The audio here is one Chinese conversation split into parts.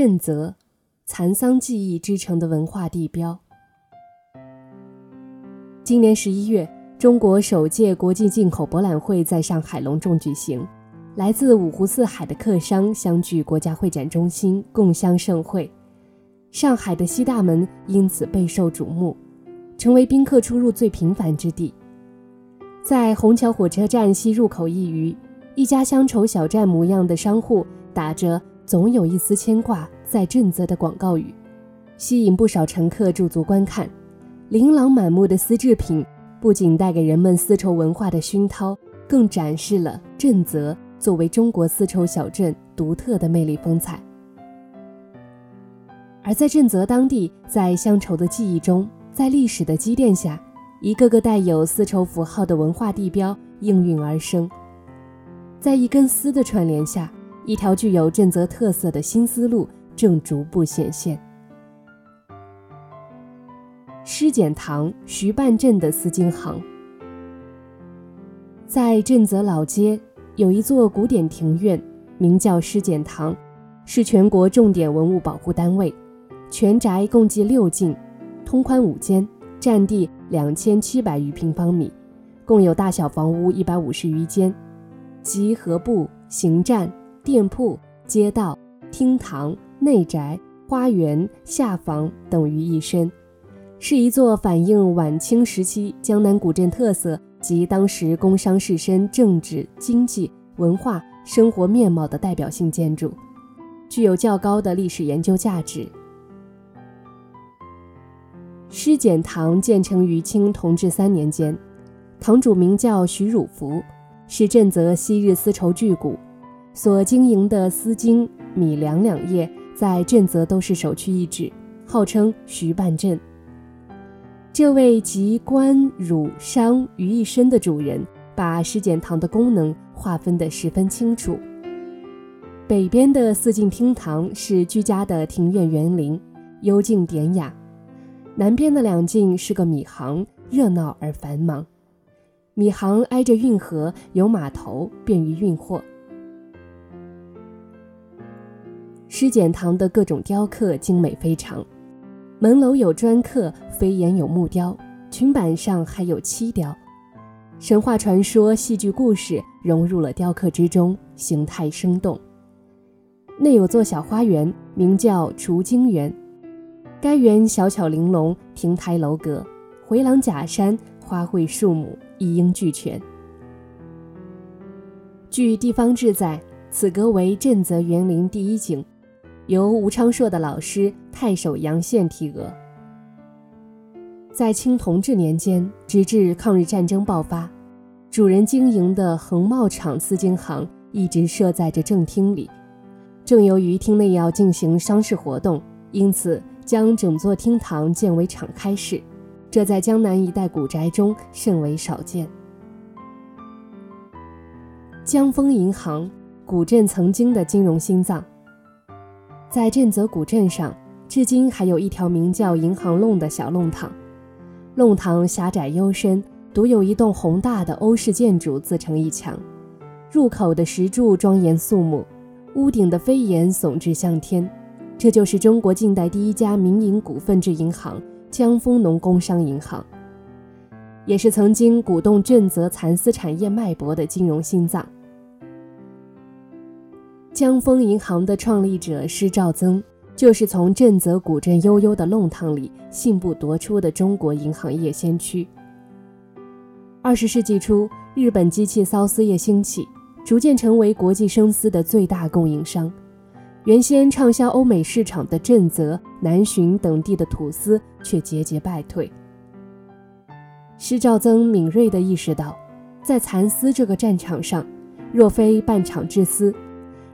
震泽，蚕桑技艺之城的文化地标。今年十一月，中国首届国际进口博览会在上海隆重举行，来自五湖四海的客商相聚国家会展中心，共襄盛会。上海的西大门因此备受瞩目，成为宾客出入最频繁之地。在虹桥火车站西入口一隅，一家乡愁小站模样的商户打着“总有一丝牵挂在震泽”的广告语，吸引不少乘客驻足观看。琳琅满目的丝制品不仅带给人们丝绸文化的熏陶，更展示了震泽作为中国丝绸小镇独特的魅力风采。而在震泽当地，在乡愁的记忆中，在历史的积淀下，一个个带有丝绸符号的文化地标应运而生。在一根丝的串联下，一条具有震泽特色的新丝路正逐步显现。施简堂徐半镇的丝巾行，在震泽老街有一座古典庭院，名叫施简堂，是全国重点文物保护单位。全宅共计六进，通宽五间，占地两千七百余平方米，共有大小房屋一百五十余间，集合部、行站、店铺、街道、厅堂、内宅、花园、下房等于一身。是一座反映晚清时期江南古镇特色及当时工商士绅政治、经济、文化生活面貌的代表性建筑，具有较高的历史研究价值。施简堂建成于清同治三年间，堂主名叫徐汝福，是震泽昔日丝绸巨贾，所经营的丝巾、米粮两业在镇泽都是首屈一指，号称徐半镇。这位集官儒商于一身的主人，把施简堂的功能划分得十分清楚。北边的四进厅堂是居家的庭院园林，幽静典雅；南边的两进是个米行，热闹而繁忙。米行挨着运河，有码头，便于运货。施简堂的各种雕刻精美非常。门楼有砖刻，飞檐有木雕，裙板上还有漆雕，神话传说、戏剧故事融入了雕刻之中，形态生动。内有座小花园，名叫雏经园，该园小巧玲珑，亭台楼阁，回廊假山，花卉树木一应俱全。据地方志载，此阁为震泽园林第一景。由吴昌硕的老师太守杨宪题额。在清同治年间，直至抗日战争爆发，主人经营的恒茂厂丝巾行一直设在这正厅里。正由于厅内要进行商事活动，因此将整座厅堂建为敞开式，这在江南一带古宅中甚为少见。江丰银行，古镇曾经的金融心脏。在震泽古镇上，至今还有一条名叫银行弄的小弄堂。弄堂狭窄幽深，独有一栋宏大的欧式建筑自成一墙。入口的石柱庄严肃穆，屋顶的飞檐耸至向天。这就是中国近代第一家民营股份制银行——江丰农工商银行，也是曾经鼓动震泽蚕丝产业脉搏的金融心脏。江丰银行的创立者施肇曾，就是从震泽古镇悠悠的弄堂里信步夺出的中国银行业先驱。二十世纪初，日本机器缫丝业兴起，逐渐成为国际生丝的最大供应商。原先畅销欧美市场的震泽、南浔等地的土司却节节败退。施肇曾敏锐地意识到，在蚕丝这个战场上，若非办厂制丝，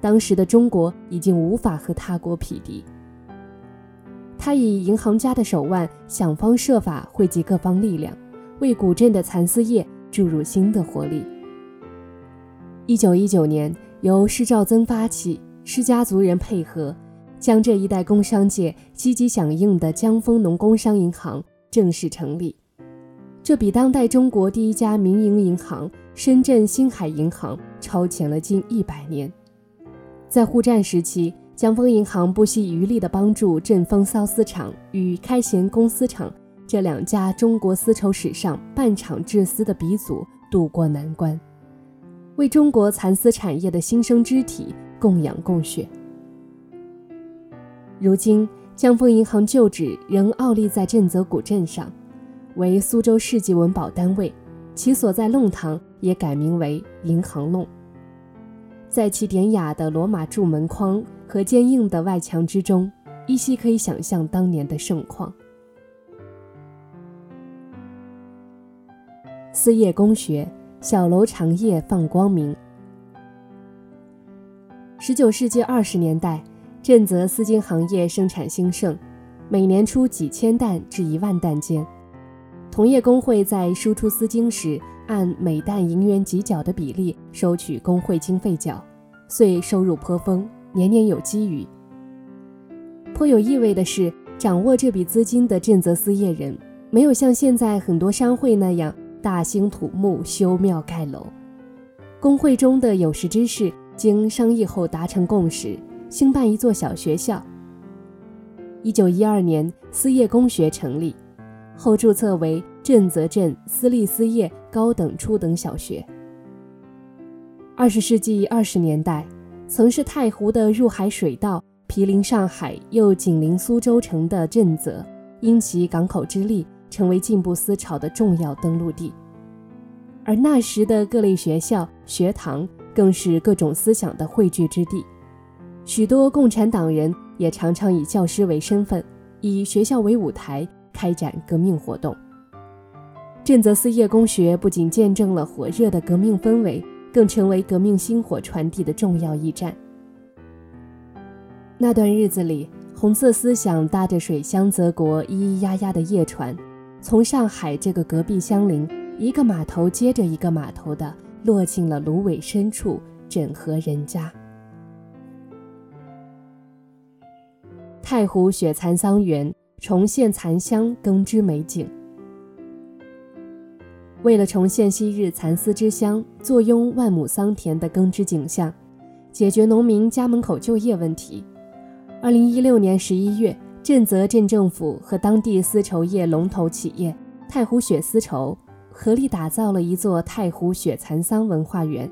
当时的中国已经无法和他国匹敌。他以银行家的手腕，想方设法汇集各方力量，为古镇的蚕丝业注入新的活力。一九一九年，由施肇曾发起，施家族人配合，将这一代工商界积极响应的江丰农工商银行正式成立。这比当代中国第一家民营银行深圳星海银行超前了近一百年。在沪战时期，江丰银行不惜余力地帮助振丰缫丝厂与开贤公司厂这两家中国丝绸史上半场制丝的鼻祖渡过难关，为中国蚕丝产业的新生肢体供养供血。如今，江丰银行旧址仍傲立在震泽古镇上，为苏州市级文保单位，其所在弄堂也改名为银行弄。在其典雅的罗马柱门框和坚硬的外墙之中，依稀可以想象当年的盛况。丝业工学，小楼长夜放光明。十九世纪二十年代，震泽丝巾行业生产兴盛，每年出几千担至一万担间。同业工会在输出丝巾时。按每担银元几角的比例收取工会经费缴，遂收入颇丰，年年有积余。颇有意味的是，掌握这笔资金的震泽丝业人，没有像现在很多商会那样大兴土木、修庙盖楼。工会中的有识之士经商议后达成共识，兴办一座小学校。一九一二年，丝业工学成立，后注册为。震泽镇私立丝业高等初等小学。二十世纪二十年代，曾是太湖的入海水道，毗邻上海又紧邻苏州城的震泽，因其港口之利，成为进步思潮的重要登陆地。而那时的各类学校、学堂，更是各种思想的汇聚之地。许多共产党人也常常以教师为身份，以学校为舞台，开展革命活动。震泽丝业工学不仅见证了火热的革命氛围，更成为革命星火传递的重要驿站。那段日子里，红色思想搭着水乡泽国咿咿呀呀的夜船，从上海这个隔壁相邻，一个码头接着一个码头的落进了芦苇深处，整合人家。太湖雪蚕桑园重现蚕乡耕织美景。为了重现昔日蚕丝之乡、坐拥万亩桑田的耕织景象，解决农民家门口就业问题，二零一六年十一月，震泽镇政府和当地丝绸业龙头企业太湖雪丝绸合力打造了一座太湖雪蚕桑文化园，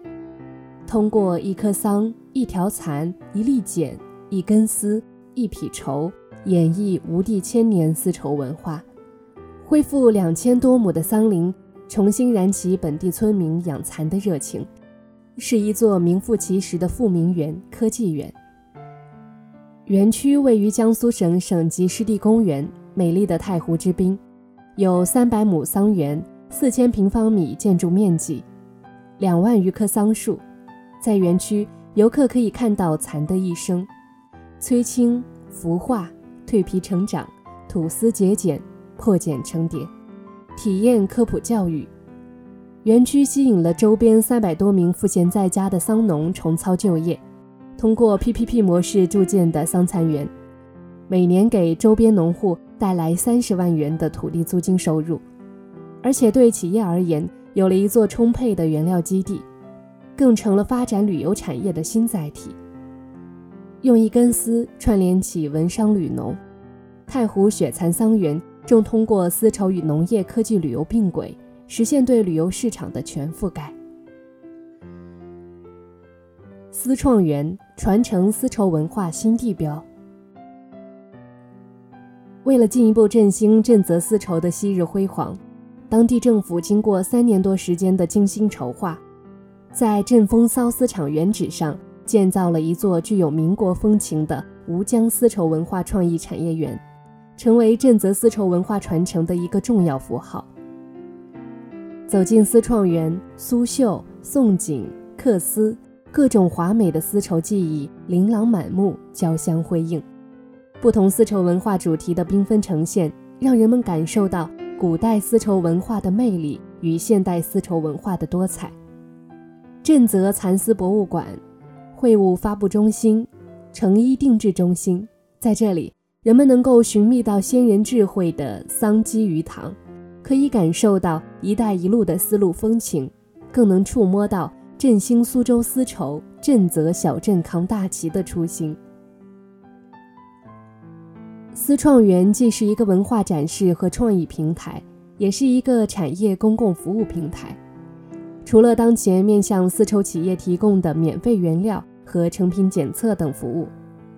通过一棵桑、一条蚕、一粒茧、一根丝、一匹绸，演绎吴地千年丝绸文化，恢复两千多亩的桑林。重新燃起本地村民养蚕的热情，是一座名副其实的富民园、科技园。园区位于江苏省省级湿地公园美丽的太湖之滨，有三百亩桑园，四千平方米建筑面积，两万余棵桑树。在园区，游客可以看到蚕的一生：催青、孵化、蜕皮、成长、吐丝、结茧、破茧成蝶。体验科普教育，园区吸引了周边三百多名赋闲在家的桑农重操旧业。通过 PPP 模式筑建的桑蚕园，每年给周边农户带来三十万元的土地租金收入，而且对企业而言，有了一座充沛的原料基地，更成了发展旅游产业的新载体。用一根丝串联起文商旅农，太湖雪蚕桑园。正通过丝绸与农业科技旅游并轨，实现对旅游市场的全覆盖。丝创园传承丝绸文化新地标。为了进一步振兴震泽丝绸的昔日辉煌，当地政府经过三年多时间的精心筹划，在振丰缫丝厂原址上建造了一座具有民国风情的吴江丝绸文化创意产业园。成为震泽丝绸文化传承的一个重要符号。走进丝创园，苏绣、宋锦、缂丝，各种华美的丝绸技艺琳琅满目，交相辉映。不同丝绸文化主题的缤纷呈现，让人们感受到古代丝绸文化的魅力与现代丝绸文化的多彩。震泽蚕丝博物馆、会务发布中心、成衣定制中心，在这里。人们能够寻觅到先人智慧的桑基鱼塘，可以感受到“一带一路”的丝路风情，更能触摸到振兴苏州丝绸、振泽小镇扛大旗的初心。思创园既是一个文化展示和创意平台，也是一个产业公共服务平台。除了当前面向丝绸企业提供的免费原料和成品检测等服务，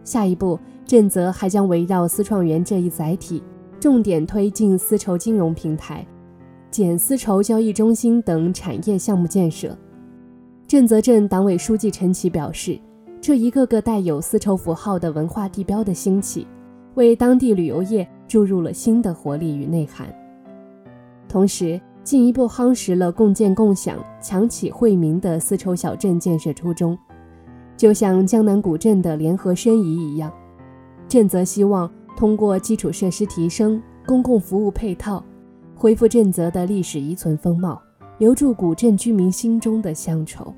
下一步振泽还将围绕思创园这一载体，重点推进丝绸金融平台、减丝绸交易中心等产业项目建设。震泽镇党委书记陈奇表示，这一个个带有丝绸符号的文化地标的兴起，为当地旅游业注入了新的活力与内涵，同时。进一步夯实了共建共享、强企惠民的丝绸小镇建设初衷。就像江南古镇的联合申遗一样，镇泽希望通过基础设施提升、公共服务配套，恢复镇泽的历史遗存风貌，留住古镇居民心中的乡愁。